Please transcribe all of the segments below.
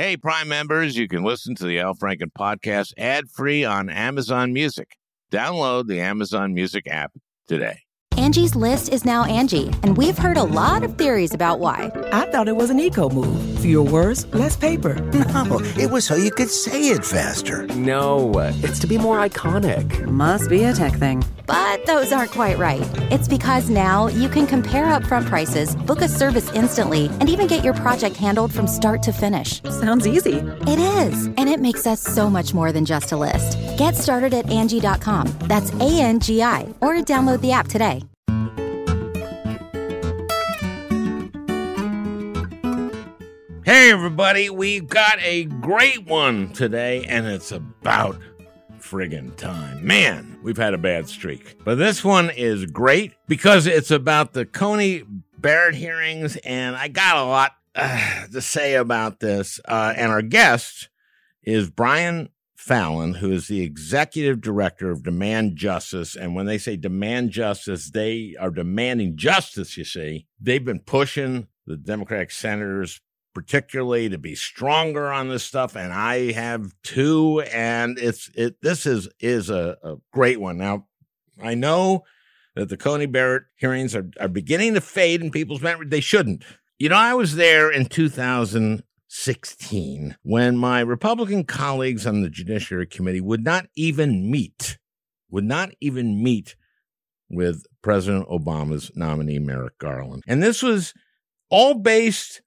Hey, Prime members, you can listen to the Al Franken podcast ad free on Amazon Music. Download the Amazon Music app today. Angie's list is now Angie, and we've heard a lot of theories about why. I thought it was an eco move. Fewer words, less paper. No, it was so you could say it faster. No, it's to be more iconic. Must be a tech thing. But those aren't quite right. It's because now you can compare upfront prices, book a service instantly, and even get your project handled from start to finish. Sounds easy. It is, and it makes us so much more than just a list. Get started at Angie.com. That's A N G I, or download the app today. Hey, everybody, we've got a great one today, and it's about friggin' time. Man, we've had a bad streak. But this one is great because it's about the Coney Barrett hearings, and I got a lot uh, to say about this. Uh, and our guest is Brian Fallon, who is the executive director of Demand Justice. And when they say demand justice, they are demanding justice, you see. They've been pushing the Democratic senators particularly to be stronger on this stuff and i have too and it's it this is is a, a great one. Now i know that the coney barrett hearings are, are beginning to fade in people's memory. They shouldn't. You know i was there in 2016 when my republican colleagues on the judiciary committee would not even meet would not even meet with president obama's nominee merrick garland. And this was all based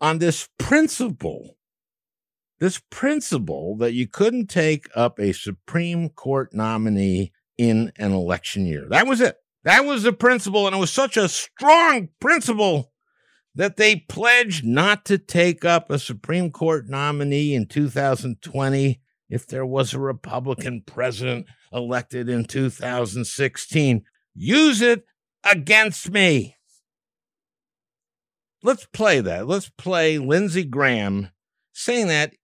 on this principle, this principle that you couldn't take up a Supreme Court nominee in an election year. That was it. That was the principle. And it was such a strong principle that they pledged not to take up a Supreme Court nominee in 2020 if there was a Republican president elected in 2016. Use it against me let's play that. Let's play Lindsey Graham saying that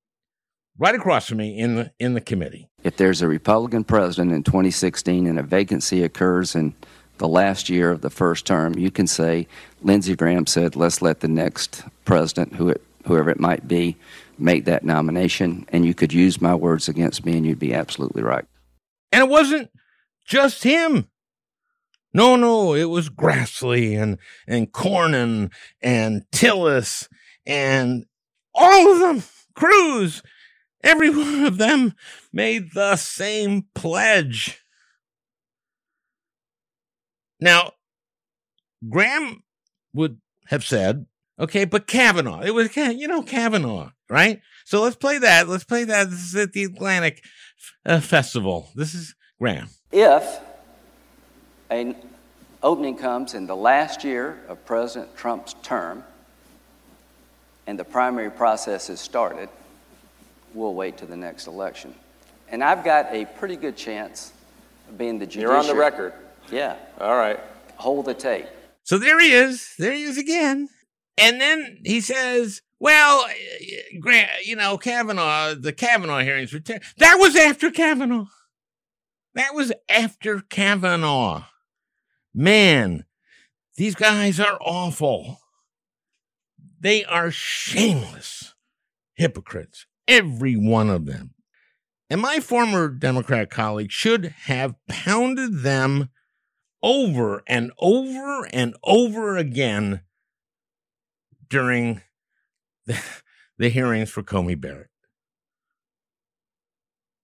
right across from me in the in the committee. If there's a Republican president in 2016 and a vacancy occurs in the last year of the first term, you can say Lindsey Graham said, "Let's let the next president, who it, whoever it might be, make that nomination," and you could use my words against me, and you'd be absolutely right. And it wasn't just him. No, no, it was Grassley and, and Cornyn and Tillis and all of them, Cruz, every one of them made the same pledge. Now, Graham would have said, okay, but Kavanaugh, it was, you know, Kavanaugh, right? So let's play that. Let's play that. This is at the Atlantic uh, Festival. This is Graham. If an opening comes in the last year of President Trump's term and the primary process has started, we'll wait to the next election. And I've got a pretty good chance of being the judiciary. You're on the record. Yeah. All right. Hold the tape. So there he is. There he is again. And then he says, well, Grant, you know, Kavanaugh, the Kavanaugh hearings were ter- that was after Kavanaugh. That was after Kavanaugh. Man, these guys are awful. They are shameless hypocrites, every one of them. And my former Democrat colleague should have pounded them over and over and over again during the, the hearings for Coney Barrett.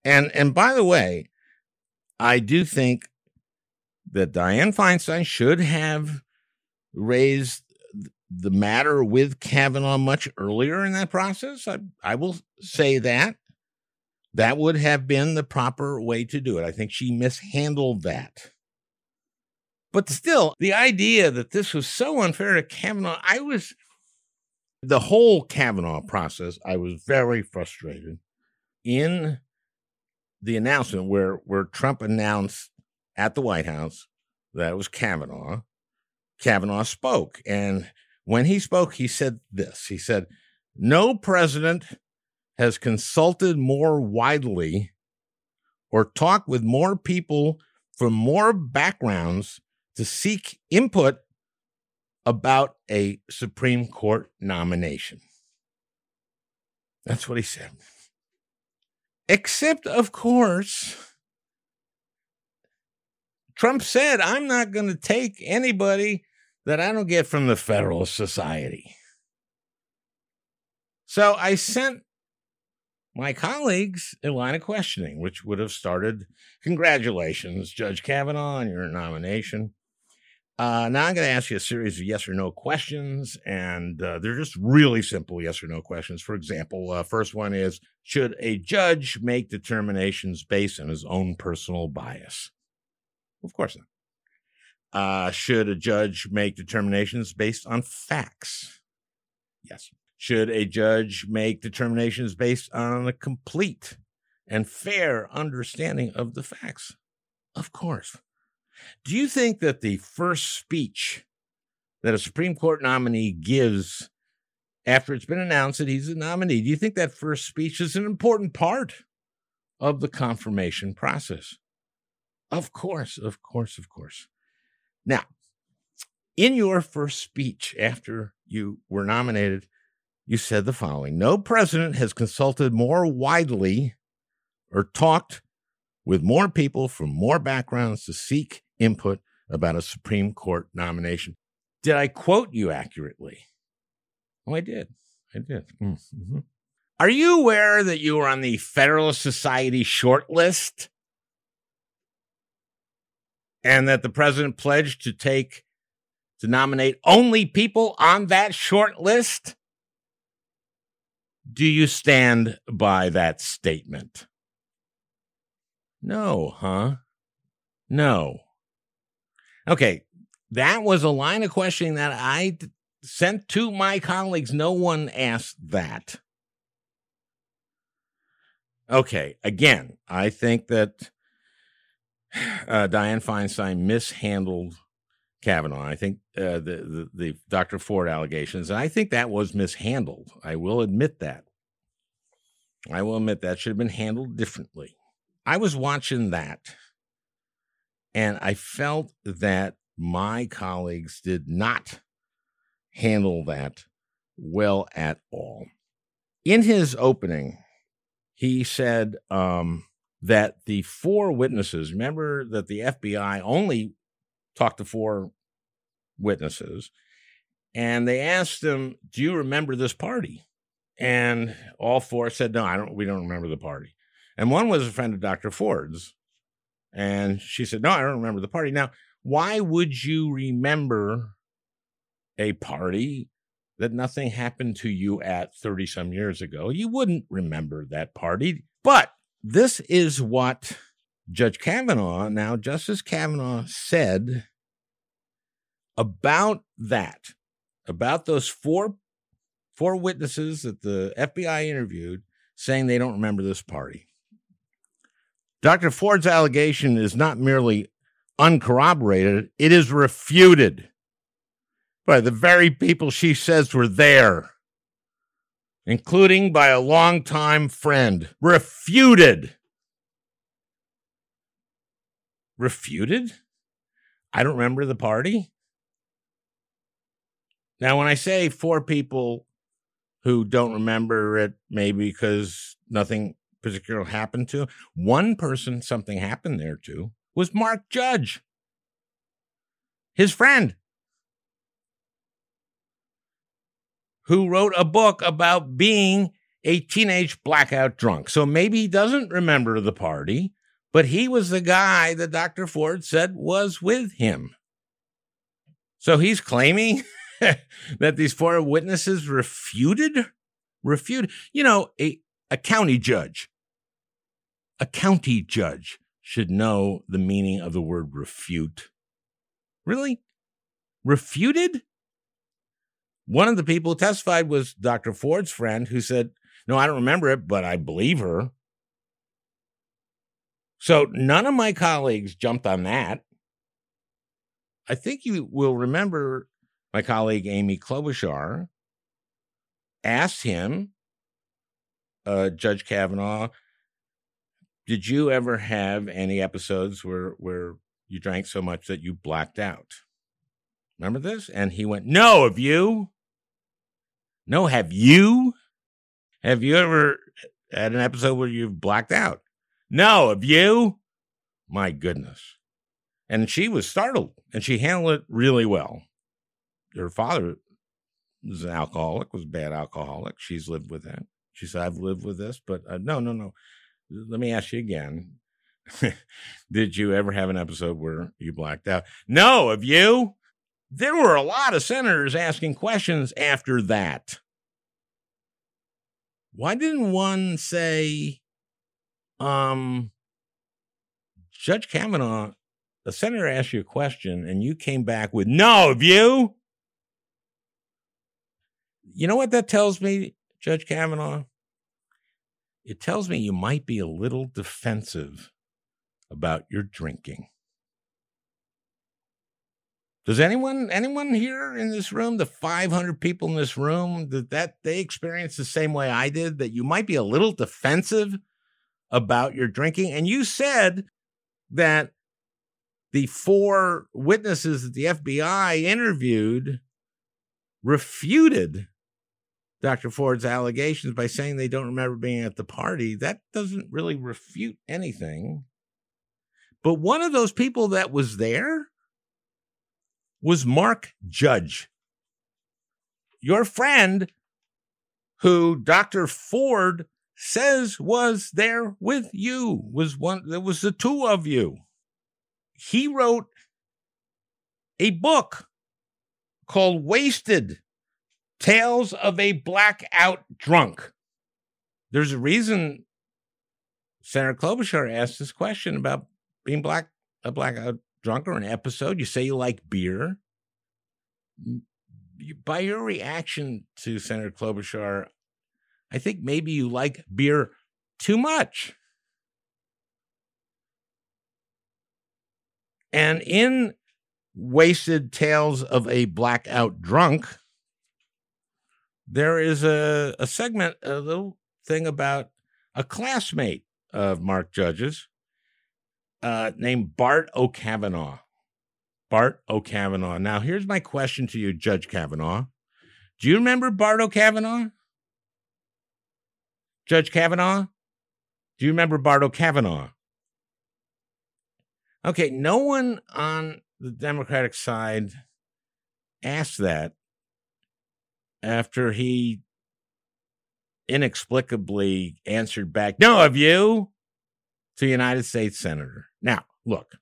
And and by the way, I do think that Dianne Feinstein should have raised the matter with Kavanaugh much earlier in that process. I, I will say that. That would have been the proper way to do it. I think she mishandled that. But still, the idea that this was so unfair to Kavanaugh, I was, the whole Kavanaugh process, I was very frustrated in the announcement where, where Trump announced at the White House that was Kavanaugh. Kavanaugh spoke. And when he spoke, he said this He said, No president has consulted more widely or talked with more people from more backgrounds to seek input about a Supreme Court nomination. That's what he said. Except, of course, Trump said, I'm not going to take anybody that I don't get from the Federal Society. So I sent my colleagues a line of questioning, which would have started Congratulations, Judge Kavanaugh, on your nomination. Uh, now I'm going to ask you a series of yes or no questions, and uh, they're just really simple yes or no questions. For example, uh, first one is Should a judge make determinations based on his own personal bias? Of course not. Uh, should a judge make determinations based on facts? Yes. Should a judge make determinations based on a complete and fair understanding of the facts? Of course. Do you think that the first speech that a Supreme Court nominee gives after it's been announced that he's a nominee, do you think that first speech is an important part of the confirmation process? Of course, of course, of course. Now, in your first speech after you were nominated, you said the following No president has consulted more widely or talked with more people from more backgrounds to seek input about a Supreme Court nomination. Did I quote you accurately? Oh, I did. I did. Mm-hmm. Are you aware that you were on the Federalist Society short list? And that the president pledged to take, to nominate only people on that short list? Do you stand by that statement? No, huh? No. Okay, that was a line of questioning that I sent to my colleagues. No one asked that. Okay, again, I think that uh, Dianne Feinstein mishandled Kavanaugh. I think uh, the, the the Dr. Ford allegations, and I think that was mishandled. I will admit that. I will admit that should have been handled differently. I was watching that and I felt that my colleagues did not handle that well at all. In his opening, he said um, that the four witnesses, remember that the FBI only talked to four witnesses, and they asked them, Do you remember this party? And all four said, No, I don't, we don't remember the party. And one was a friend of Dr. Ford's, and she said, No, I don't remember the party. Now, why would you remember a party that nothing happened to you at 30 some years ago? You wouldn't remember that party. But this is what Judge Kavanaugh, now Justice Kavanaugh, said about that, about those four four witnesses that the FBI interviewed saying they don't remember this party. Dr. Ford's allegation is not merely uncorroborated, it is refuted by the very people she says were there, including by a longtime friend. Refuted. Refuted? I don't remember the party. Now, when I say four people who don't remember it, maybe because nothing particular happened to. One person something happened there to was Mark Judge, his friend, who wrote a book about being a teenage blackout drunk. So maybe he doesn't remember the party, but he was the guy that Dr. Ford said was with him. So he's claiming that these four witnesses refuted refuted. You know, a, a county judge a county judge should know the meaning of the word refute. Really? Refuted? One of the people who testified was Dr. Ford's friend who said, No, I don't remember it, but I believe her. So none of my colleagues jumped on that. I think you will remember my colleague Amy Klobuchar asked him, uh, Judge Kavanaugh, did you ever have any episodes where where you drank so much that you blacked out? Remember this? And he went, No, have you? No, have you? Have you ever had an episode where you've blacked out? No. Have you? My goodness. And she was startled and she handled it really well. Her father was an alcoholic, was a bad alcoholic. She's lived with that. She said, I've lived with this, but uh, no, no, no. Let me ask you again. Did you ever have an episode where you blacked out? No. Have you? There were a lot of senators asking questions after that. Why didn't one say, um, Judge Kavanaugh, the senator asked you a question and you came back with no view? You know what that tells me, Judge Kavanaugh? It tells me you might be a little defensive about your drinking. Does anyone anyone here in this room, the 500 people in this room, that that they experience the same way I did that you might be a little defensive about your drinking and you said that the four witnesses that the FBI interviewed refuted Dr. Ford's allegations by saying they don't remember being at the party. That doesn't really refute anything. But one of those people that was there was Mark Judge, your friend who Dr. Ford says was there with you, was one, there was the two of you. He wrote a book called Wasted Tales of a Blackout Drunk. There's a reason Senator Klobuchar asked this question about being black, a blackout drunk or an episode. You say you like beer. By your reaction to Senator Klobuchar, I think maybe you like beer too much. And in Wasted Tales of a Blackout Drunk, there is a, a segment, a little thing about a classmate of Mark Judge's uh, named Bart O'Kavanaugh. Bart O'Kavanaugh. Now, here's my question to you, Judge Kavanaugh. Do you remember Bart O'Kavanaugh? Judge Kavanaugh? Do you remember Bart O'Kavanaugh? Okay, no one on the Democratic side asked that after he inexplicably answered back, No, have you? to United States Senator. Now, look,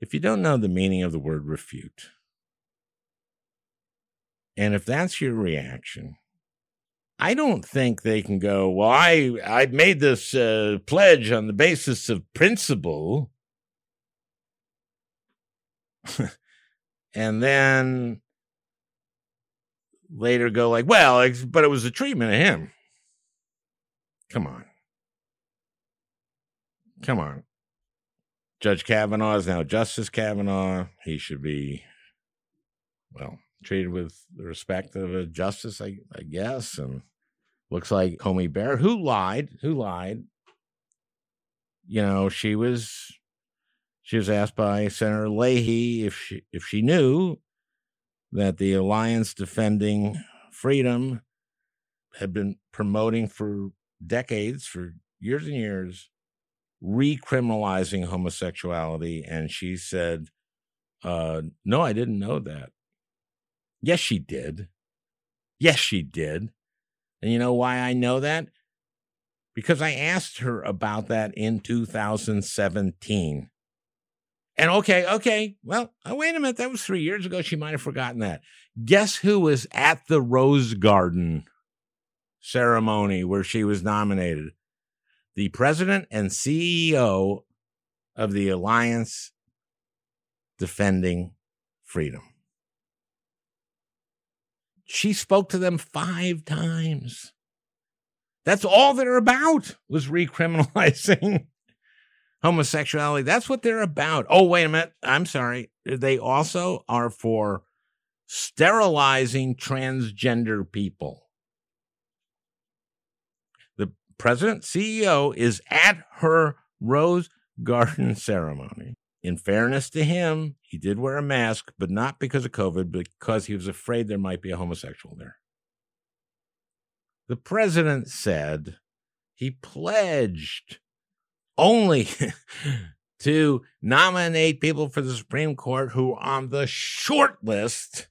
if you don't know the meaning of the word refute, and if that's your reaction, I don't think they can go, well, I, I made this uh, pledge on the basis of principle. and then later go like, well, but it was the treatment of him. Come on. Come on. Judge Kavanaugh is now Justice Kavanaugh. He should be, well, treated with the respect of a justice, I, I guess. And looks like Coney Barrett, who lied, who lied. You know, she was she was asked by Senator Leahy if she if she knew that the Alliance Defending Freedom had been promoting for decades, for years and years, recriminalizing homosexuality. And she said, uh, No, I didn't know that. Yes, she did. Yes, she did. And you know why I know that? Because I asked her about that in 2017. And okay, okay, well, oh, wait a minute. That was three years ago. She might have forgotten that. Guess who was at the Rose Garden ceremony where she was nominated? The president and CEO of the Alliance Defending Freedom. She spoke to them five times. That's all they're about was recriminalizing homosexuality. That's what they're about. Oh, wait a minute. I'm sorry. They also are for sterilizing transgender people. President, CEO, is at her Rose Garden ceremony. In fairness to him, he did wear a mask, but not because of COVID, because he was afraid there might be a homosexual there. The president said he pledged only to nominate people for the Supreme Court who are on the short list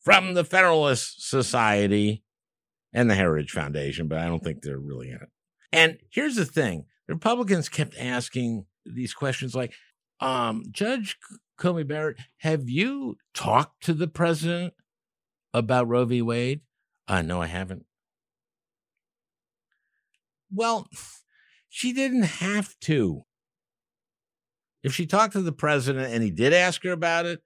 from the Federalist Society and the Heritage Foundation, but I don't think they're really in it. And here's the thing the Republicans kept asking these questions like, um, Judge Coney Barrett, have you talked to the president about Roe v. Wade? Uh, no, I haven't. Well, she didn't have to. If she talked to the president and he did ask her about it,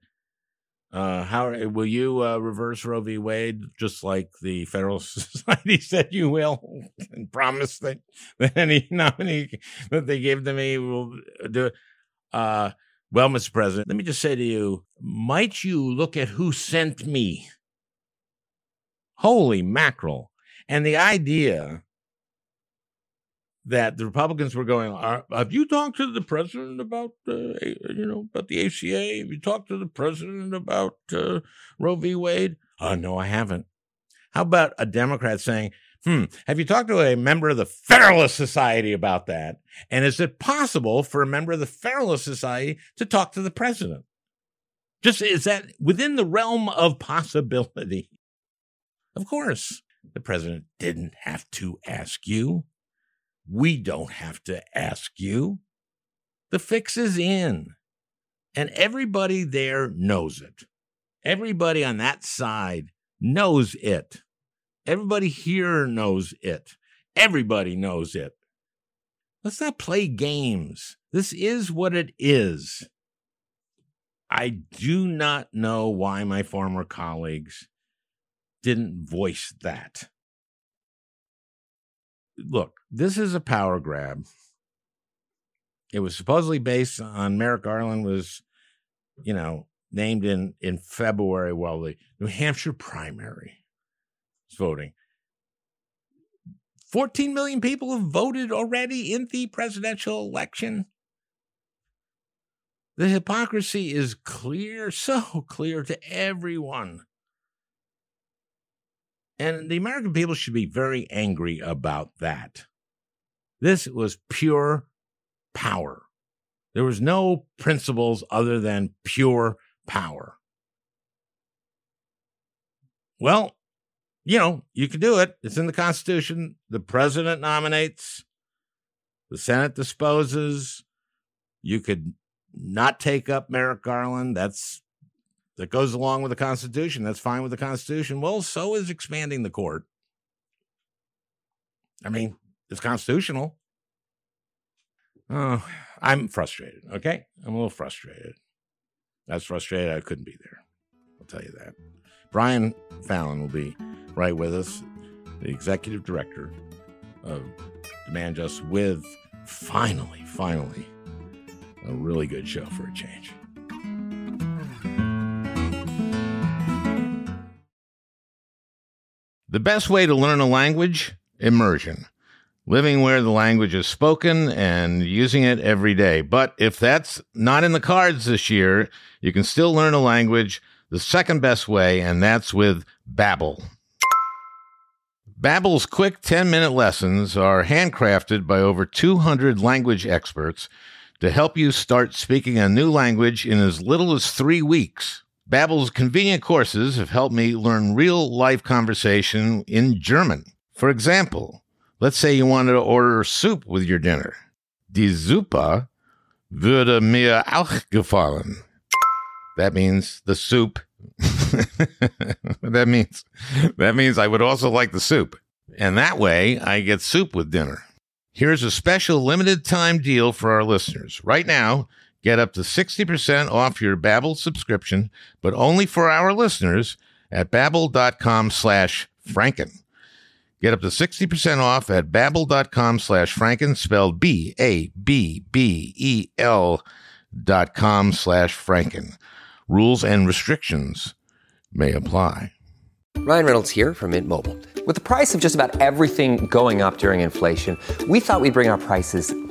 uh, how will you uh, reverse Roe v. Wade, just like the Federal Society said you will, and promise that, that any nominee that they give to me will do it? Uh, well, Mr. President, let me just say to you, might you look at who sent me? Holy mackerel! And the idea that the Republicans were going, have you talked to the president about, uh, you know, about the ACA? Have you talked to the president about uh, Roe v. Wade? Uh, no, I haven't. How about a Democrat saying, hmm, have you talked to a member of the Federalist Society about that? And is it possible for a member of the Federalist Society to talk to the president? Just is that within the realm of possibility? Of course, the president didn't have to ask you. We don't have to ask you. The fix is in. And everybody there knows it. Everybody on that side knows it. Everybody here knows it. Everybody knows it. Let's not play games. This is what it is. I do not know why my former colleagues didn't voice that look, this is a power grab. It was supposedly based on Merrick Garland was, you know, named in in February while the New Hampshire primary was voting. 14 million people have voted already in the presidential election. The hypocrisy is clear, so clear to everyone. And the American people should be very angry about that. This was pure power. There was no principles other than pure power. Well, you know, you can do it. It's in the Constitution. The president nominates, the Senate disposes. You could not take up Merrick Garland. That's that goes along with the Constitution. That's fine with the Constitution. Well, so is expanding the court. I mean, it's constitutional. Oh, I'm frustrated. Okay. I'm a little frustrated. That's frustrated I couldn't be there. I'll tell you that. Brian Fallon will be right with us, the executive director of Demand Just with finally, finally, a really good show for a change. The best way to learn a language? Immersion. Living where the language is spoken and using it every day. But if that's not in the cards this year, you can still learn a language the second best way, and that's with Babbel. Babbel's quick 10-minute lessons are handcrafted by over 200 language experts to help you start speaking a new language in as little as 3 weeks. Babbel's convenient courses have helped me learn real life conversation in German. For example, let's say you wanted to order soup with your dinner. Die Suppe würde mir auch gefallen. That means the soup. that means that means I would also like the soup. And that way I get soup with dinner. Here's a special limited time deal for our listeners. Right now, Get up to 60% off your Babbel subscription, but only for our listeners at babbel.com slash franken. Get up to 60% off at babbel.com slash franken, spelled B-A-B-B-E-L dot com slash franken. Rules and restrictions may apply. Ryan Reynolds here from Mint Mobile. With the price of just about everything going up during inflation, we thought we'd bring our prices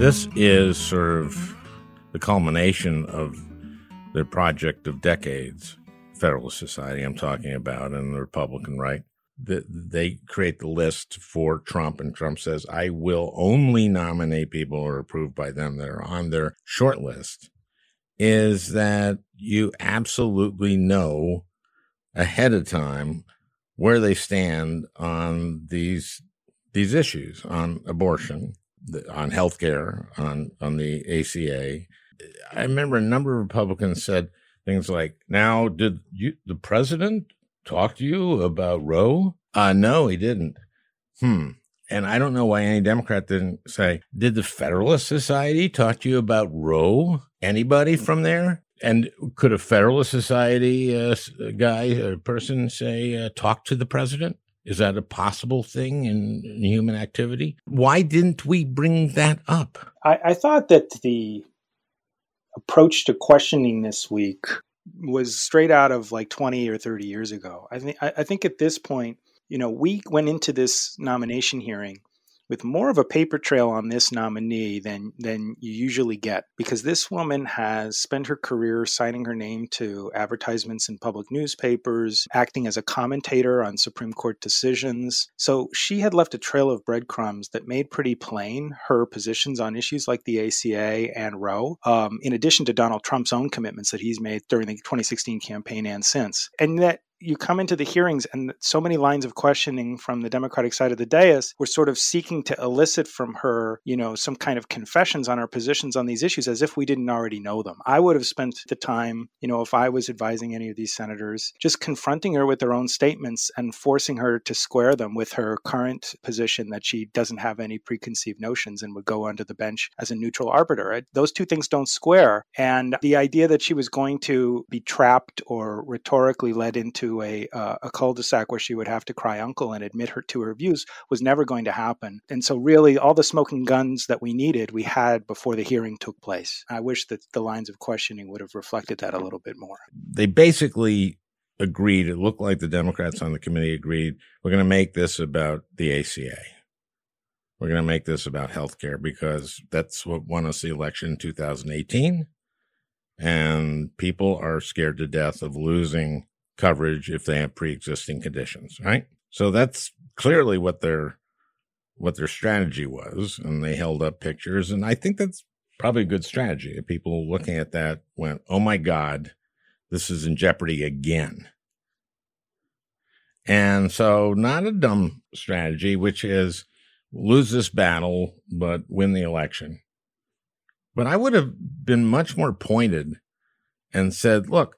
This is sort of the culmination of the project of decades, Federalist Society, I'm talking about, and the Republican right. That they create the list for Trump, and Trump says, I will only nominate people who are approved by them that are on their short list. Is that you absolutely know ahead of time where they stand on these these issues on abortion, on healthcare, on on the ACA. I remember a number of Republicans said things like, "Now, did you the president talk to you about Roe?" Uh, no, he didn't. Hmm. And I don't know why any Democrat didn't say, "Did the Federalist Society talk to you about Roe?" Anybody from there? And could a Federalist Society uh, guy or person say, uh, "Talk to the president"? Is that a possible thing in, in human activity? Why didn't we bring that up? I, I thought that the approach to questioning this week was straight out of like 20 or 30 years ago. I think I, I think at this point, you know, we went into this nomination hearing with more of a paper trail on this nominee than than you usually get because this woman has spent her career signing her name to advertisements in public newspapers, acting as a commentator on Supreme Court decisions. So she had left a trail of breadcrumbs that made pretty plain her positions on issues like the ACA and Roe, um, in addition to Donald Trump's own commitments that he's made during the 2016 campaign and since. And that you come into the hearings and so many lines of questioning from the Democratic side of the dais were sort of seeking to elicit from her, you know, some kind of confessions on our positions on these issues as if we didn't already know them. I would have spent the time, you know, if I was advising any of these senators, just confronting her with their own statements and forcing her to square them with her current position that she doesn't have any preconceived notions and would go onto the bench as a neutral arbiter. Those two things don't square. And the idea that she was going to be trapped or rhetorically led into a uh, a cul-de-sac where she would have to cry uncle and admit her to her views was never going to happen. And so, really, all the smoking guns that we needed, we had before the hearing took place. I wish that the lines of questioning would have reflected that a little bit more. They basically agreed. It looked like the Democrats on the committee agreed. We're going to make this about the ACA. We're going to make this about health care because that's what won us the election in 2018. And people are scared to death of losing coverage if they have pre-existing conditions, right? So that's clearly what their what their strategy was, and they held up pictures, and I think that's probably a good strategy. People looking at that went, "Oh my God, this is in jeopardy again." And so, not a dumb strategy, which is lose this battle but win the election. But I would have been much more pointed and said, look,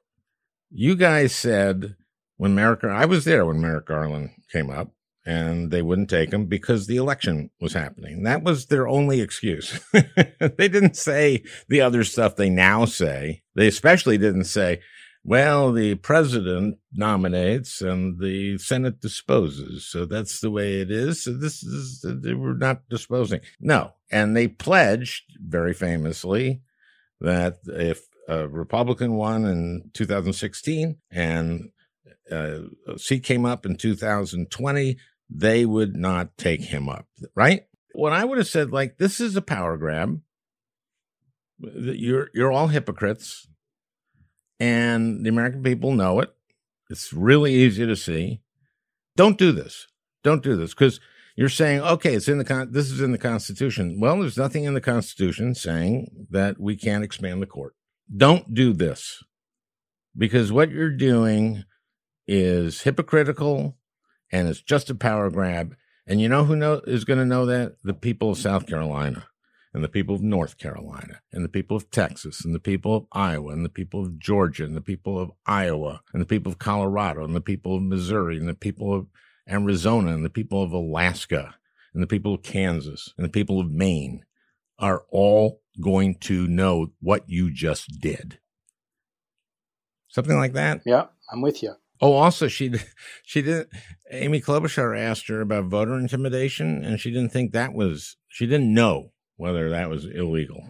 you guys said when Merrick, I was there when Merrick Garland came up and they wouldn't take him because the election was happening. That was their only excuse. they didn't say the other stuff they now say. They especially didn't say, well, the president nominates and the Senate disposes. So that's the way it is. So this is, they were not disposing. No. And they pledged very famously that if a Republican won in 2016 and uh, a seat came up in 2020, they would not take him up, right? What I would have said, like, this is a power grab. You're you're all hypocrites, and the American people know it. It's really easy to see. Don't do this. Don't do this because you're saying, okay, it's in the con- this is in the Constitution. Well, there's nothing in the Constitution saying that we can't expand the court. Don't do this because what you're doing is hypocritical and it's just a power grab. And you know who know, is going to know that? The people of South Carolina and the people of North Carolina and the people of Texas and the people of Iowa and the people of Georgia and the people of Iowa and the people of Colorado and the people of Missouri and the people of Arizona and the people of Alaska and the people of Kansas and the people of Maine are all going to know what you just did. Something like that. Yeah, I'm with you. Oh, also she she didn't. Amy Klobuchar asked her about voter intimidation, and she didn't think that was. She didn't know whether that was illegal.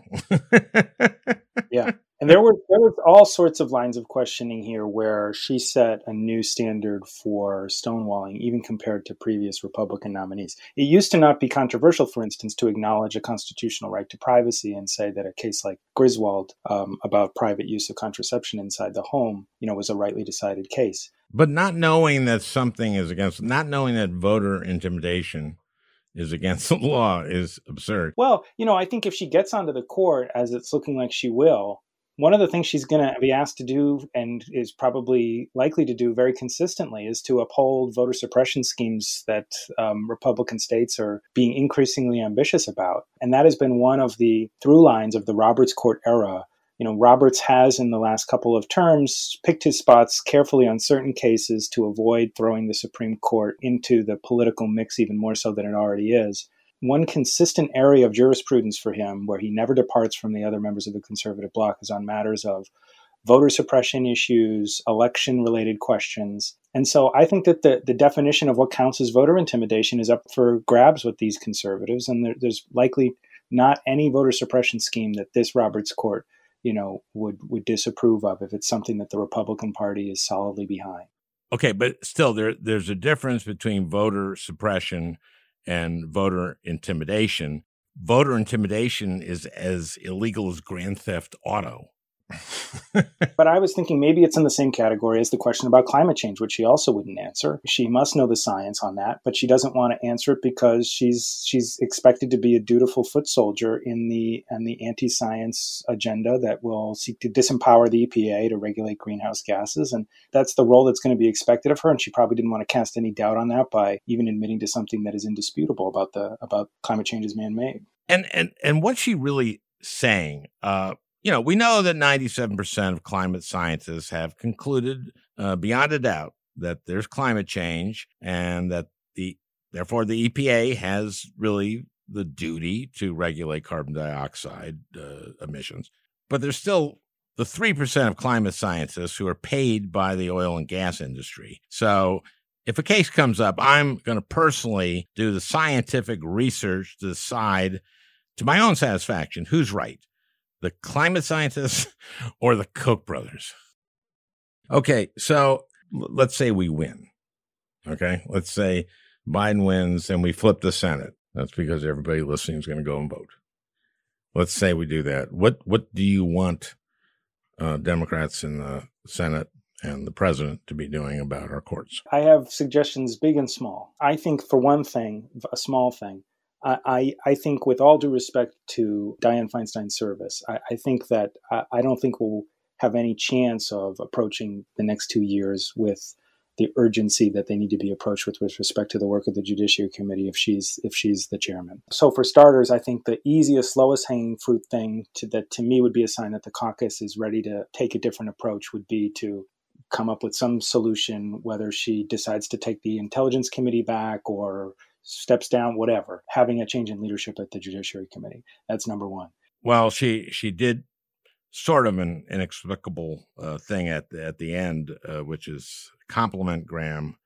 yeah, and there were there was all sorts of lines of questioning here where she set a new standard for stonewalling, even compared to previous Republican nominees. It used to not be controversial, for instance, to acknowledge a constitutional right to privacy and say that a case like Griswold um, about private use of contraception inside the home, you know, was a rightly decided case. But not knowing that something is against, not knowing that voter intimidation is against the law is absurd. Well, you know, I think if she gets onto the court, as it's looking like she will, one of the things she's going to be asked to do and is probably likely to do very consistently is to uphold voter suppression schemes that um, Republican states are being increasingly ambitious about. And that has been one of the through lines of the Roberts Court era. You know, Roberts has in the last couple of terms picked his spots carefully on certain cases to avoid throwing the Supreme Court into the political mix even more so than it already is one consistent area of jurisprudence for him where he never departs from the other members of the conservative bloc is on matters of voter suppression issues, election related questions. And so I think that the, the definition of what counts as voter intimidation is up for grabs with these conservatives. And there, there's likely not any voter suppression scheme that this Roberts court, you know, would, would disapprove of if it's something that the Republican Party is solidly behind. Okay, but still there there's a difference between voter suppression and voter intimidation. Voter intimidation is as illegal as grand theft auto. But I was thinking maybe it's in the same category as the question about climate change, which she also wouldn't answer. She must know the science on that, but she doesn't want to answer it because she's she's expected to be a dutiful foot soldier in the and the anti-science agenda that will seek to disempower the EPA to regulate greenhouse gases, and that's the role that's going to be expected of her. And she probably didn't want to cast any doubt on that by even admitting to something that is indisputable about the about climate change is man-made. And and and what she really saying uh you know, we know that 97% of climate scientists have concluded uh, beyond a doubt that there's climate change and that the therefore the EPA has really the duty to regulate carbon dioxide uh, emissions. But there's still the 3% of climate scientists who are paid by the oil and gas industry. So if a case comes up, I'm going to personally do the scientific research to decide to my own satisfaction who's right the climate scientists or the Koch brothers. Okay, so let's say we win. Okay, let's say Biden wins and we flip the Senate. That's because everybody listening is going to go and vote. Let's say we do that. What what do you want uh, Democrats in the Senate and the president to be doing about our courts? I have suggestions, big and small. I think, for one thing, a small thing, I, I think, with all due respect to Dianne Feinstein's service, I, I think that I, I, don't think we'll have any chance of approaching the next two years with the urgency that they need to be approached with with respect to the work of the Judiciary Committee if she's if she's the chairman. So for starters, I think the easiest, lowest hanging fruit thing to, that to me would be a sign that the caucus is ready to take a different approach would be to come up with some solution, whether she decides to take the Intelligence Committee back or steps down, whatever, having a change in leadership at the Judiciary Committee. That's number one. Well, she she did sort of an inexplicable uh, thing at the, at the end, uh, which is compliment Graham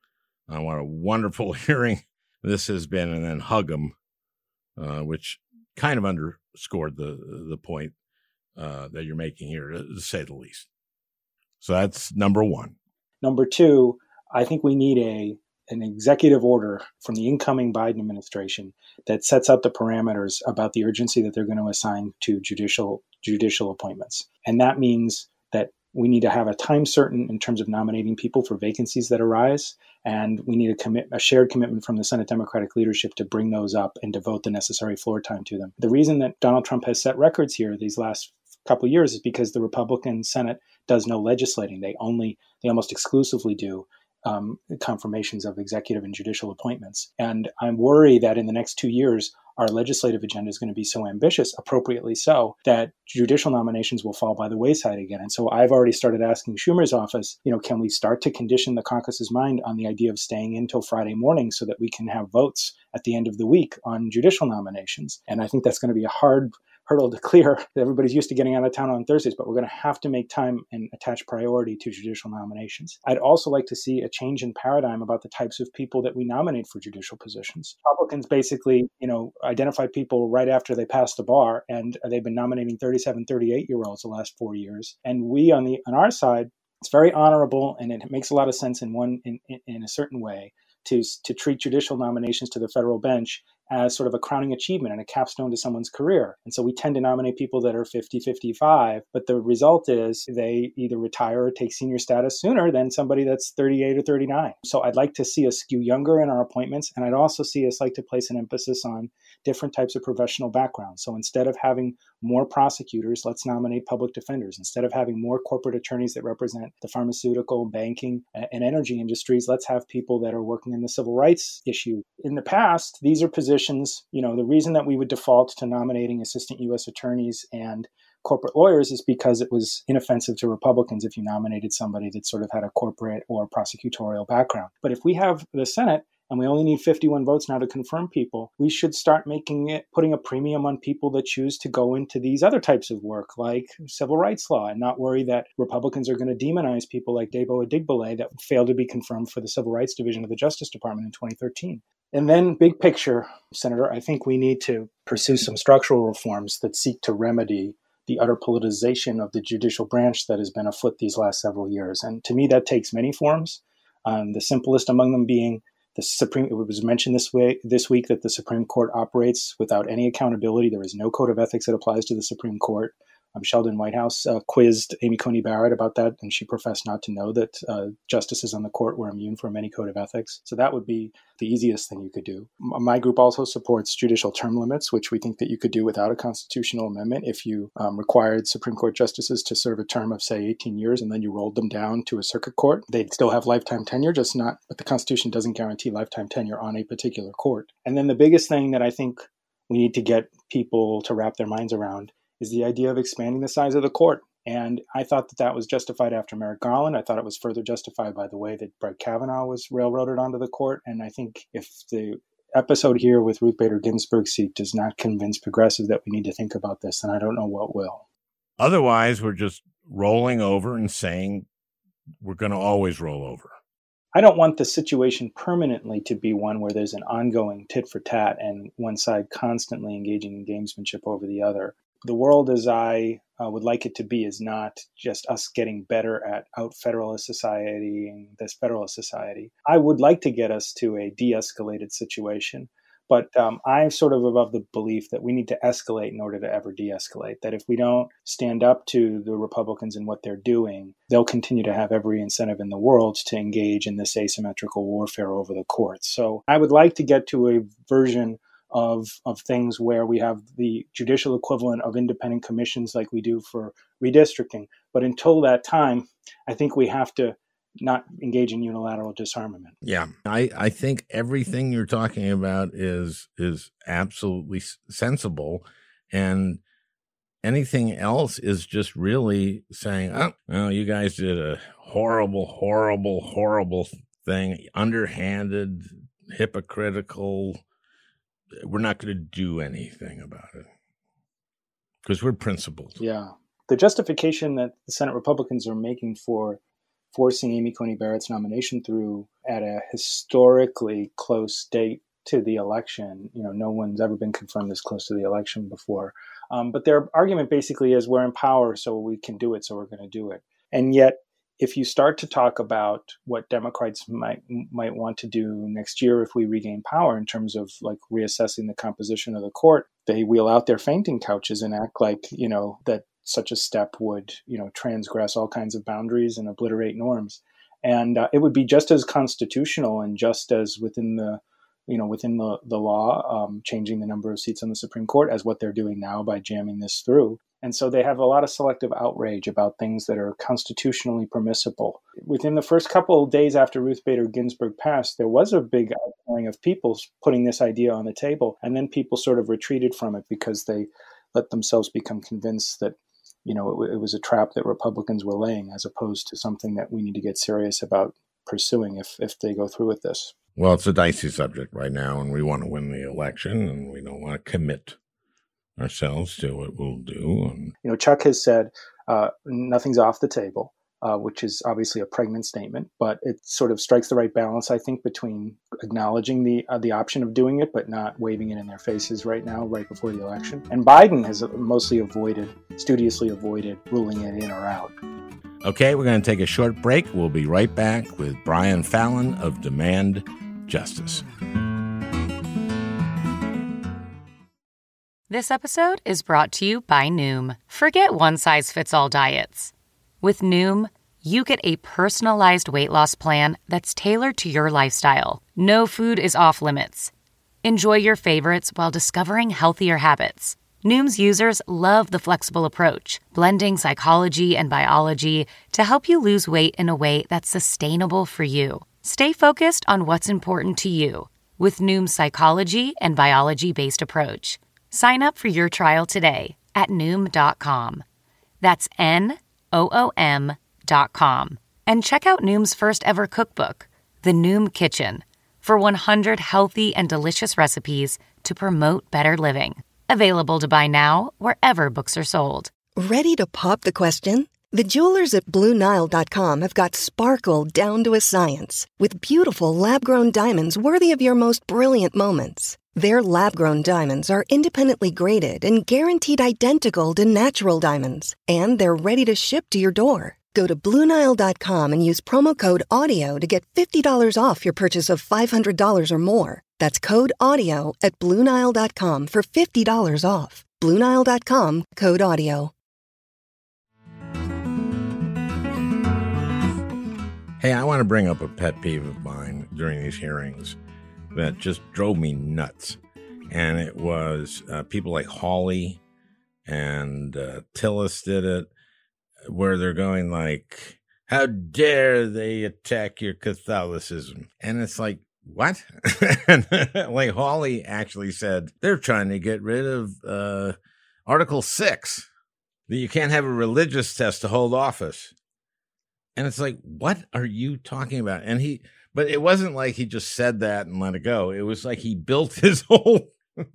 on what a wonderful hearing this has been, and then hug him, uh, which kind of underscored the the point uh, that you're making here, to say the least. So that's number one. Number two, I think we need a an executive order from the incoming Biden administration that sets out the parameters about the urgency that they're going to assign to judicial judicial appointments. And that means that we need to have a time certain in terms of nominating people for vacancies that arise, and we need a commit a shared commitment from the Senate Democratic leadership to bring those up and devote the necessary floor time to them. The reason that Donald Trump has set records here these last couple years is because the Republican Senate does no legislating. They only they almost exclusively do um, confirmations of executive and judicial appointments. And I'm worried that in the next two years, our legislative agenda is going to be so ambitious, appropriately so, that judicial nominations will fall by the wayside again. And so I've already started asking Schumer's office, you know, can we start to condition the caucus's mind on the idea of staying until Friday morning so that we can have votes at the end of the week on judicial nominations? And I think that's going to be a hard hurdle to clear. Everybody's used to getting out of town on Thursdays, but we're going to have to make time and attach priority to judicial nominations. I'd also like to see a change in paradigm about the types of people that we nominate for judicial positions. Republicans basically, you know, identify people right after they pass the bar, and they've been nominating 37, 38 year olds the last four years. And we on the on our side, it's very honorable, and it makes a lot of sense in one in, in, in a certain way to to treat judicial nominations to the federal bench as sort of a crowning achievement and a capstone to someone's career. And so we tend to nominate people that are 50, 55, but the result is they either retire or take senior status sooner than somebody that's 38 or 39. So I'd like to see us skew younger in our appointments. And I'd also see us like to place an emphasis on different types of professional backgrounds. So instead of having more prosecutors, let's nominate public defenders. Instead of having more corporate attorneys that represent the pharmaceutical, banking, and energy industries, let's have people that are working in the civil rights issue. In the past, these are positions, you know, the reason that we would default to nominating assistant U.S. attorneys and corporate lawyers is because it was inoffensive to Republicans if you nominated somebody that sort of had a corporate or prosecutorial background. But if we have the Senate and we only need 51 votes now to confirm people, we should start making it, putting a premium on people that choose to go into these other types of work, like civil rights law, and not worry that Republicans are going to demonize people like Debo Adegbile that failed to be confirmed for the Civil Rights Division of the Justice Department in 2013. And then, big picture, Senator, I think we need to pursue some structural reforms that seek to remedy the utter politicization of the judicial branch that has been afoot these last several years. And to me, that takes many forms. Um, the simplest among them being the Supreme, it was mentioned this way this week that the Supreme Court operates without any accountability. There is no code of ethics that applies to the Supreme Court. Um, Sheldon Whitehouse uh, quizzed Amy Coney Barrett about that, and she professed not to know that uh, justices on the court were immune from any code of ethics. So that would be the easiest thing you could do. My group also supports judicial term limits, which we think that you could do without a constitutional amendment if you um, required Supreme Court justices to serve a term of, say, 18 years, and then you rolled them down to a circuit court. They'd still have lifetime tenure, just not, but the Constitution doesn't guarantee lifetime tenure on a particular court. And then the biggest thing that I think we need to get people to wrap their minds around is the idea of expanding the size of the court. And I thought that that was justified after Merrick Garland. I thought it was further justified by the way that Brett Kavanaugh was railroaded onto the court. And I think if the episode here with Ruth Bader Ginsburg's seat does not convince progressives that we need to think about this, then I don't know what will. Otherwise, we're just rolling over and saying we're going to always roll over. I don't want the situation permanently to be one where there's an ongoing tit for tat and one side constantly engaging in gamesmanship over the other the world as I uh, would like it to be is not just us getting better at out federalist society and this federalist society. I would like to get us to a de escalated situation. But um, I'm sort of above the belief that we need to escalate in order to ever de escalate. That if we don't stand up to the Republicans and what they're doing, they'll continue to have every incentive in the world to engage in this asymmetrical warfare over the courts. So I would like to get to a version of of things where we have the judicial equivalent of independent commissions like we do for redistricting. But until that time, I think we have to not engage in unilateral disarmament. Yeah, I, I think everything you're talking about is is absolutely sensible, and anything else is just really saying, "Oh, well, you guys did a horrible, horrible, horrible thing, underhanded, hypocritical, we're not going to do anything about it because we're principled. Yeah. The justification that the Senate Republicans are making for forcing Amy Coney Barrett's nomination through at a historically close date to the election, you know, no one's ever been confirmed this close to the election before. Um, but their argument basically is we're in power, so we can do it, so we're going to do it. And yet, if you start to talk about what Democrats might might want to do next year if we regain power in terms of like reassessing the composition of the court, they wheel out their fainting couches and act like you know that such a step would you know transgress all kinds of boundaries and obliterate norms, and uh, it would be just as constitutional and just as within the you know within the the law um, changing the number of seats on the Supreme Court as what they're doing now by jamming this through. And so they have a lot of selective outrage about things that are constitutionally permissible. Within the first couple of days after Ruth Bader Ginsburg passed, there was a big outpouring of people putting this idea on the table. And then people sort of retreated from it because they let themselves become convinced that, you know, it, it was a trap that Republicans were laying as opposed to something that we need to get serious about pursuing if, if they go through with this. Well, it's a dicey subject right now, and we want to win the election, and we don't want to commit ourselves to what we'll do. And You know, Chuck has said uh, nothing's off the table, uh, which is obviously a pregnant statement, but it sort of strikes the right balance, I think, between acknowledging the uh, the option of doing it, but not waving it in their faces right now, right before the election. And Biden has mostly avoided, studiously avoided ruling it in or out. Okay, we're going to take a short break. We'll be right back with Brian Fallon of Demand Justice. This episode is brought to you by Noom. Forget one size fits all diets. With Noom, you get a personalized weight loss plan that's tailored to your lifestyle. No food is off limits. Enjoy your favorites while discovering healthier habits. Noom's users love the flexible approach, blending psychology and biology to help you lose weight in a way that's sustainable for you. Stay focused on what's important to you with Noom's psychology and biology based approach. Sign up for your trial today at Noom.com. That's N O O M.com. And check out Noom's first ever cookbook, The Noom Kitchen, for 100 healthy and delicious recipes to promote better living. Available to buy now wherever books are sold. Ready to pop the question? The jewelers at BlueNile.com have got sparkle down to a science with beautiful lab grown diamonds worthy of your most brilliant moments. Their lab grown diamonds are independently graded and guaranteed identical to natural diamonds, and they're ready to ship to your door. Go to BlueNile.com and use promo code AUDIO to get $50 off your purchase of $500 or more. That's code AUDIO at BlueNile.com for $50 off. BlueNile.com code AUDIO. Hey, I want to bring up a pet peeve of mine during these hearings that just drove me nuts. And it was uh, people like Hawley and uh, Tillis did it, where they're going like, "How dare they attack your Catholicism?" And it's like, what? like Hawley actually said they're trying to get rid of uh, Article Six that you can't have a religious test to hold office. And it's like, what are you talking about? And he, but it wasn't like he just said that and let it go. It was like he built his whole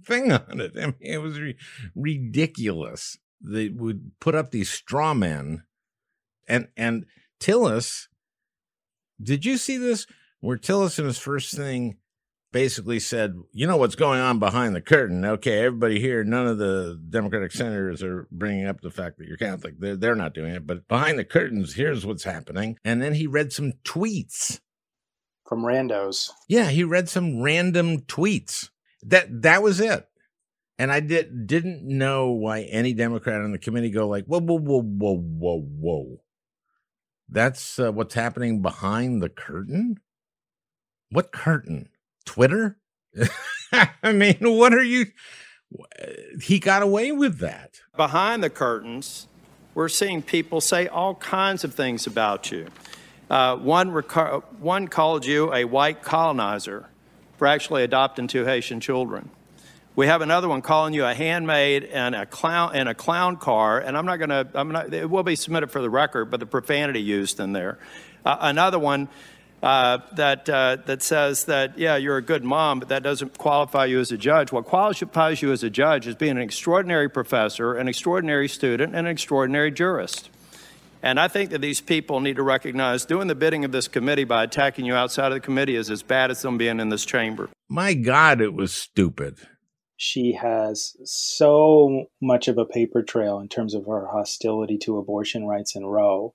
thing on it. I mean, it was re- ridiculous. They would put up these straw men, and and Tillis. Did you see this? Where Tillis in his first thing basically said, "You know what's going on behind the curtain? Okay, everybody here. None of the Democratic senators are bringing up the fact that you're Catholic. They're they're not doing it. But behind the curtains, here's what's happening." And then he read some tweets from randos. Yeah, he read some random tweets. That that was it. And I did didn't know why any Democrat on the committee go like, whoa, whoa, whoa, whoa, whoa, whoa. That's uh, what's happening behind the curtain. What curtain? Twitter? I mean, what are you? He got away with that. Behind the curtains, we're seeing people say all kinds of things about you. Uh, one, one called you a white colonizer for actually adopting two Haitian children. We have another one calling you a handmaid and a clown and a clown car. And I'm not going to. It will be submitted for the record, but the profanity used in there. Uh, another one uh, that uh, that says that yeah, you're a good mom, but that doesn't qualify you as a judge. What qualifies you as a judge is being an extraordinary professor, an extraordinary student, and an extraordinary jurist. And I think that these people need to recognize doing the bidding of this committee by attacking you outside of the committee is as bad as them being in this chamber. My God, it was stupid. She has so much of a paper trail in terms of her hostility to abortion rights in Roe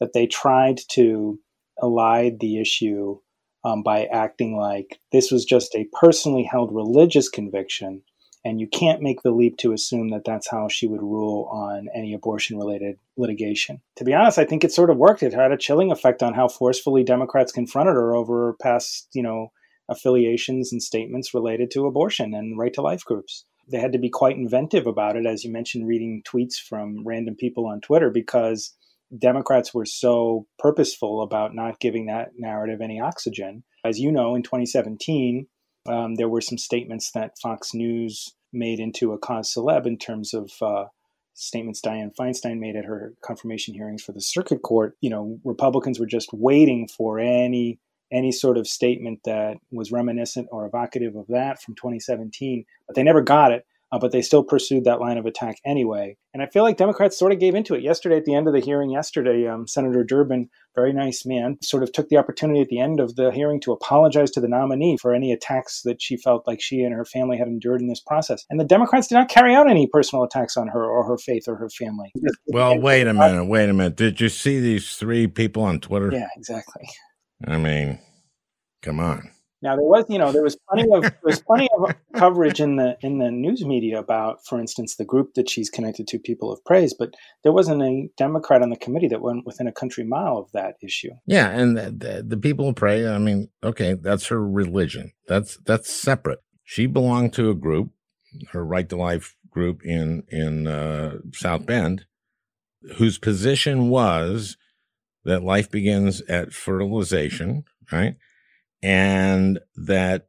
that they tried to elide the issue um, by acting like this was just a personally held religious conviction and you can't make the leap to assume that that's how she would rule on any abortion related litigation. To be honest, I think it sort of worked. It had a chilling effect on how forcefully Democrats confronted her over past, you know, affiliations and statements related to abortion and right to life groups. They had to be quite inventive about it, as you mentioned, reading tweets from random people on Twitter, because Democrats were so purposeful about not giving that narrative any oxygen. As you know, in 2017, um, there were some statements that Fox News made into a cause celeb in terms of uh, statements Dianne Feinstein made at her confirmation hearings for the circuit court. You know, Republicans were just waiting for any any sort of statement that was reminiscent or evocative of that from 2017, but they never got it. Uh, but they still pursued that line of attack anyway. And I feel like Democrats sort of gave into it. Yesterday, at the end of the hearing, yesterday, um, Senator Durbin, very nice man, sort of took the opportunity at the end of the hearing to apologize to the nominee for any attacks that she felt like she and her family had endured in this process. And the Democrats did not carry out any personal attacks on her or her faith or her family. Well, wait a minute, wait a minute. Did you see these three people on Twitter? Yeah, exactly. I mean, come on. Now there was, you know, there was plenty of there was plenty of coverage in the in the news media about, for instance, the group that she's connected to, People of Praise, but there wasn't a Democrat on the committee that went within a country mile of that issue. Yeah, and the, the, the People of Praise, I mean, okay, that's her religion. That's that's separate. She belonged to a group, her Right to Life group in in uh, South Bend, whose position was that life begins at fertilization, right? And that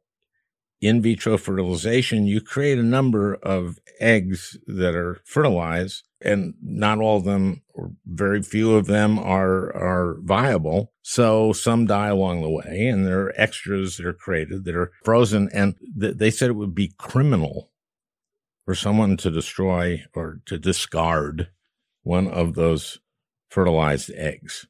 in vitro fertilization, you create a number of eggs that are fertilized, and not all of them, or very few of them, are are viable. So some die along the way, and there are extras that are created that are frozen. And th- they said it would be criminal for someone to destroy or to discard one of those fertilized eggs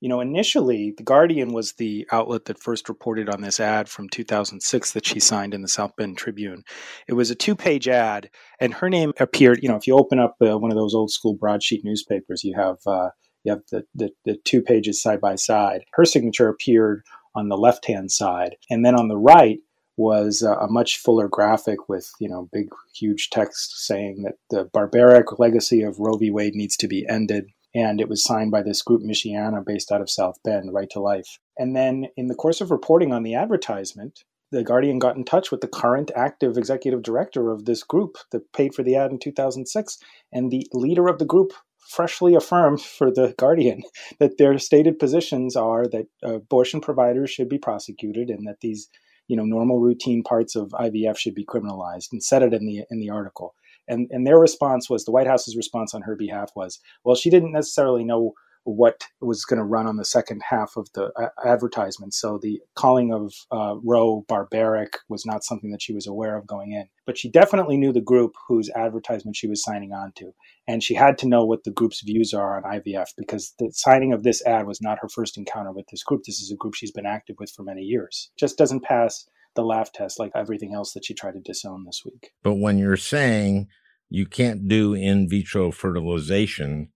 you know, initially, The Guardian was the outlet that first reported on this ad from 2006 that she signed in the South Bend Tribune. It was a two page ad, and her name appeared. You know, if you open up uh, one of those old school broadsheet newspapers, you have. Uh, you have the, the, the two pages side by side. Her signature appeared on the left hand side. And then on the right, was a, much fuller graphic with you know big huge text saying that the barbaric legacy of Roe v. Wade needs to be ended and it was signed by this group Michiana based out of South Bend, Right to Life. And then in the course of reporting on the advertisement, the Guardian got in touch with the current active executive director of this group that paid for the ad in 2006, and the leader of the group freshly affirmed for the Guardian that their stated positions are that uh, abortion providers should be prosecuted and that these you know normal routine parts of IVF should be criminalized and said it in the in the article and and their response was the White House's response on her behalf was, well, she didn't necessarily know what was going to run on the second half of the uh, advertisement. So the calling of uh, Roe barbaric was not something that she was aware of going in. But she definitely knew the group whose advertisement she was signing on to. And she had to know what the group's views are on IVF because the signing of this ad was not her first encounter with this group. This is a group she's been active with for many years. Just doesn't pass the laugh test like everything else that she tried to disown this week. But when you're saying you can't do in vitro fertilization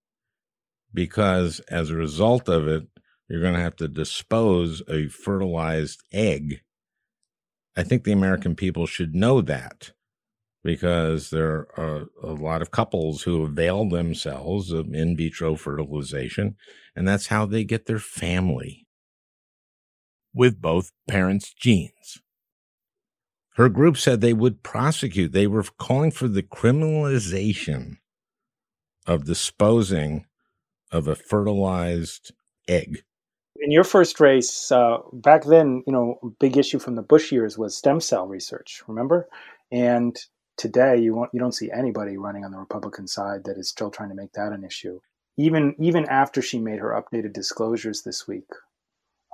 because as a result of it, you're going to have to dispose a fertilized egg. I think the American people should know that because there are a lot of couples who avail themselves of in vitro fertilization, and that's how they get their family with both parents' genes. Her group said they would prosecute. They were calling for the criminalization of disposing of a fertilized egg. In your first race, uh, back then, you know, big issue from the Bush years was stem cell research. Remember? And today, you won't, you don't see anybody running on the Republican side that is still trying to make that an issue. Even even after she made her updated disclosures this week,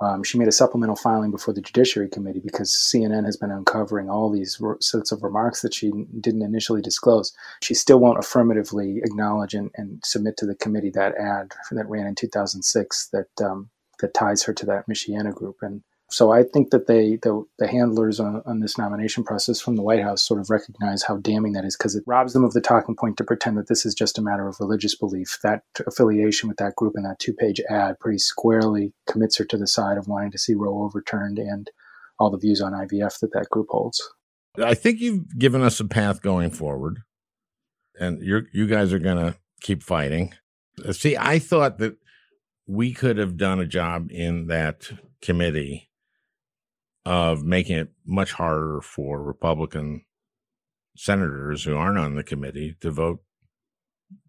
um, she made a supplemental filing before the Judiciary Committee because CNN has been uncovering all these re- sets of remarks that she didn't initially disclose. She still won't affirmatively acknowledge and, and submit to the committee that ad that ran in 2006 that um, that ties her to that Michiana group. And so I think that they, the, the handlers on, on, this nomination process from the White House sort of recognize how damning that is because it robs them of the talking point to pretend that this is just a matter of religious belief. That affiliation with that group and that two page ad pretty squarely commits her to the side of wanting to see Roe overturned and all the views on IVF that that group holds. I think you've given us a path going forward, and you you guys are going to keep fighting. See, I thought that we could have done a job in that committee of making it much harder for Republican senators who aren't on the committee to vote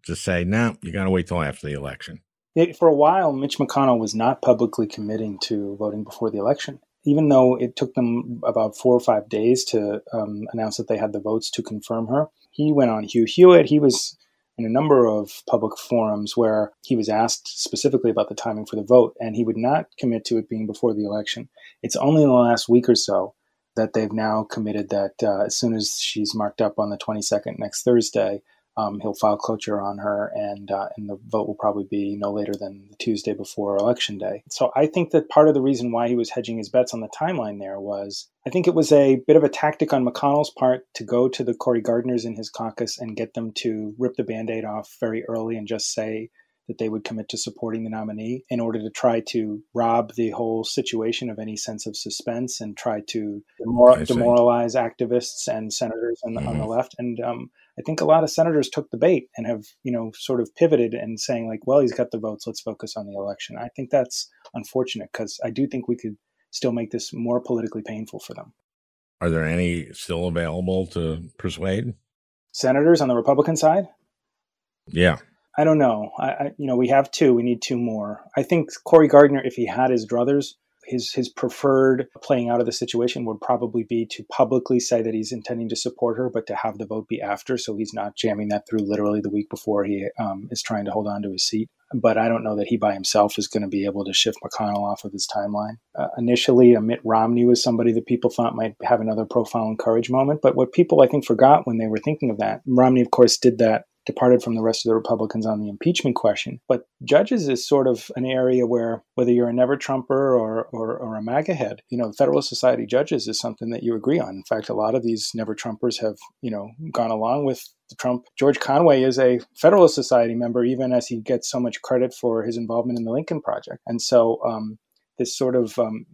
to say, no, nah, you got to wait till after the election. It, for a while, Mitch McConnell was not publicly committing to voting before the election, even though it took them about four or five days to um, announce that they had the votes to confirm her. He went on Hugh Hewitt. He was in a number of public forums where he was asked specifically about the timing for the vote, and he would not commit to it being before the election. It's only in the last week or so that they've now committed that uh, as soon as she's marked up on the 22nd next Thursday, um, he'll file cloture on her, and uh, and the vote will probably be no later than the Tuesday before election day. So I think that part of the reason why he was hedging his bets on the timeline there was I think it was a bit of a tactic on McConnell's part to go to the Cory Gardners in his caucus and get them to rip the band-aid off very early and just say that they would commit to supporting the nominee in order to try to rob the whole situation of any sense of suspense and try to demor- demoralize activists and senators on, mm-hmm. on, the mm-hmm. left. And um, I think a lot of senators took the bait and have, you know, sort of pivoted and saying like, well, he's got the votes. Let's focus on the election. I think that's unfortunate because I do think we could still make this more politically painful for them. Are there any still available to persuade? Senators on the Republican side? Yeah. I don't know. I, I, you know, we have two. We need two more. I think Cory Gardner, if he had his druthers, his his preferred playing out of the situation would probably be to publicly say that he's intending to support her, but to have the vote be after, so he's not jamming that through literally the week before he um, is trying to hold on to his seat. But I don't know that he by himself is going to be able to shift McConnell off of his timeline. Uh, initially, Mitt Romney was somebody that people thought might have another profile and courage moment. But what people I think forgot when they were thinking of that, Romney, of course, did that departed from the rest of the Republicans on the impeachment question. But judges is sort of an area where whether you're a never Trumper or, or, or a MAGA head, you know, Federalist Society judges is something that you agree on. In fact, a lot of these never Trumpers have, you know, gone along with Trump. George Conway is a Federalist Society member, even as he gets so much credit for his involvement in the Lincoln Project. And so um, this sort of um,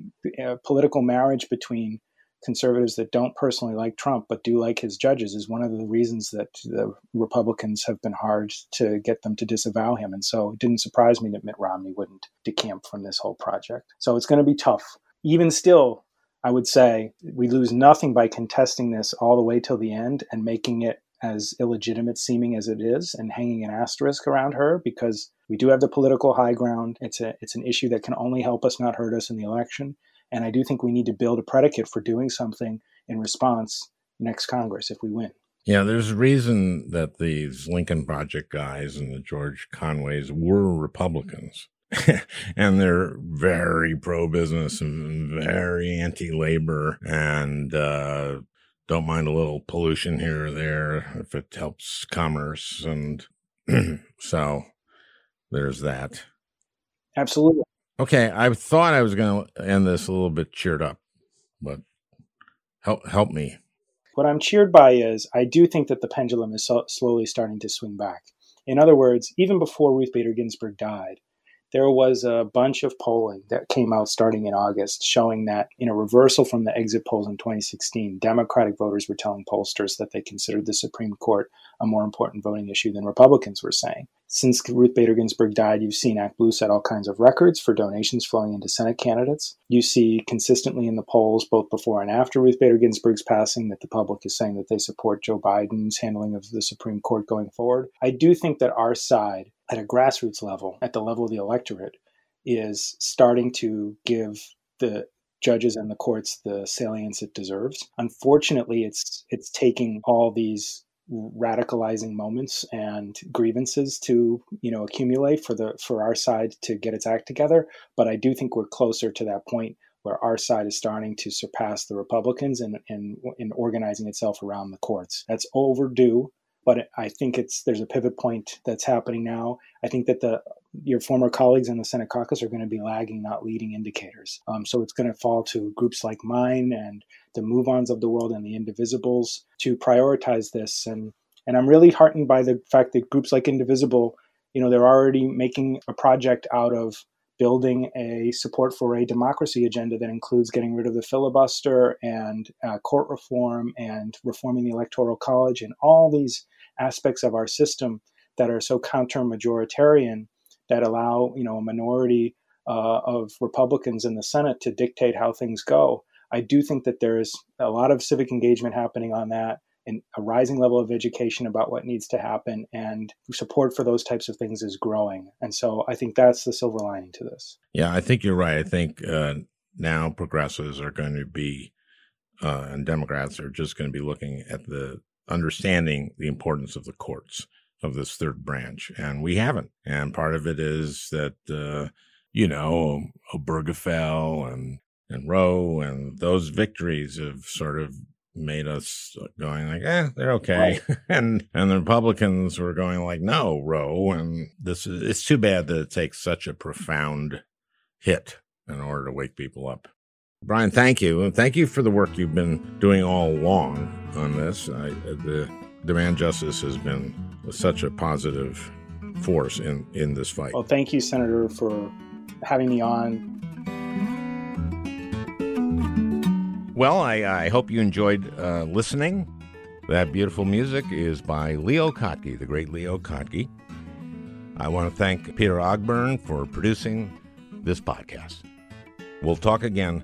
uh, political marriage between conservatives that don't personally like Trump but do like his judges is one of the reasons that the Republicans have been hard to get them to disavow him. And so it didn't surprise me that Mitt Romney wouldn't decamp from this whole project. So it's going to be tough. Even still, I would say we lose nothing by contesting this all the way till the end and making it as illegitimate seeming as it is and hanging an asterisk around her because we do have the political high ground. It's a it's an issue that can only help us, not hurt us in the election. And I do think we need to build a predicate for doing something in response next Congress if we win. Yeah, there's a reason that these Lincoln Project guys and the George Conways were Republicans. and they're very pro business and very anti labor and uh, don't mind a little pollution here or there if it helps commerce. And so there's that. Absolutely. Okay, I thought I was going to end this a little bit cheered up, but help help me. What I'm cheered by is I do think that the pendulum is so slowly starting to swing back. In other words, even before Ruth Bader Ginsburg died, there was a bunch of polling that came out starting in August showing that, in a reversal from the exit polls in 2016, Democratic voters were telling pollsters that they considered the Supreme Court a more important voting issue than Republicans were saying. Since Ruth Bader Ginsburg died, you've seen ActBlue set all kinds of records for donations flowing into Senate candidates. You see consistently in the polls, both before and after Ruth Bader Ginsburg's passing, that the public is saying that they support Joe Biden's handling of the Supreme Court going forward. I do think that our side, at a grassroots level, at the level of the electorate, is starting to give the judges and the courts the salience it deserves. Unfortunately, it's it's taking all these radicalizing moments and grievances to you know accumulate for the for our side to get its act together. But i do think we're closer to that point where our side is starting to surpass the republicans in in, in organizing itself around the courts. That's overdue but I think it's there's a pivot point that's happening now. I think that the your former colleagues in the Senate caucus are going to be lagging, not leading indicators. Um, so it's going to fall to groups like mine and the MoveOns of the world and the Indivisibles to prioritize this. And and I'm really heartened by the fact that groups like Indivisible, you know, they're already making a project out of building a support for a democracy agenda that includes getting rid of the filibuster and uh, court reform and reforming the electoral college and all these aspects of our system that are so counter majoritarian that allow you know a minority uh, of Republicans in the Senate to dictate how things go. I do think that there is a lot of civic engagement happening on that and a rising level of education about what needs to happen and support for those types of things is growing. And so i think that's the silver lining to this. Yeah i think you're right. I think uh, now progressives are going to be uh, and democrats are just going to be looking at the understanding the importance of the courts of this third branch, and we haven't. And part of it is that uh, you know Obergefell and and Roe and those victories have sort of made us going like, eh, they're okay. Right. and and the Republicans were going like, no, Roe. And this is it's too bad that it takes such a profound hit in order to wake people up. Brian, thank you. And thank you for the work you've been doing all along on this. I, the demand justice has been such a positive force in, in this fight. Well, thank you, Senator, for having me on. Well, I, I hope you enjoyed uh, listening. That beautiful music is by Leo Kottke, the great Leo Kottke. I want to thank Peter Ogburn for producing this podcast. We'll talk again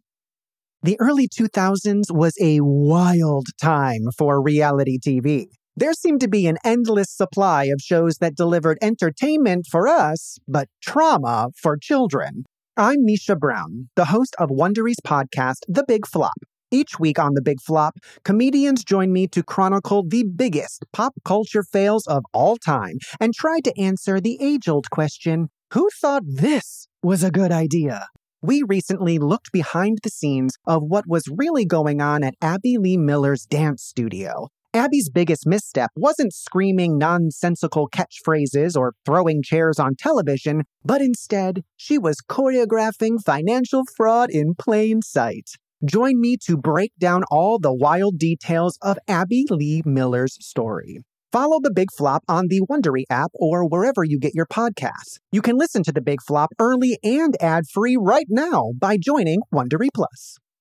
The early 2000s was a wild time for reality TV. There seemed to be an endless supply of shows that delivered entertainment for us, but trauma for children. I'm Misha Brown, the host of Wondery's podcast, The Big Flop. Each week on The Big Flop, comedians join me to chronicle the biggest pop culture fails of all time and try to answer the age old question who thought this was a good idea? We recently looked behind the scenes of what was really going on at Abby Lee Miller's dance studio. Abby's biggest misstep wasn't screaming nonsensical catchphrases or throwing chairs on television, but instead, she was choreographing financial fraud in plain sight. Join me to break down all the wild details of Abby Lee Miller's story. Follow The Big Flop on the Wondery app or wherever you get your podcasts. You can listen to The Big Flop early and ad-free right now by joining Wondery Plus.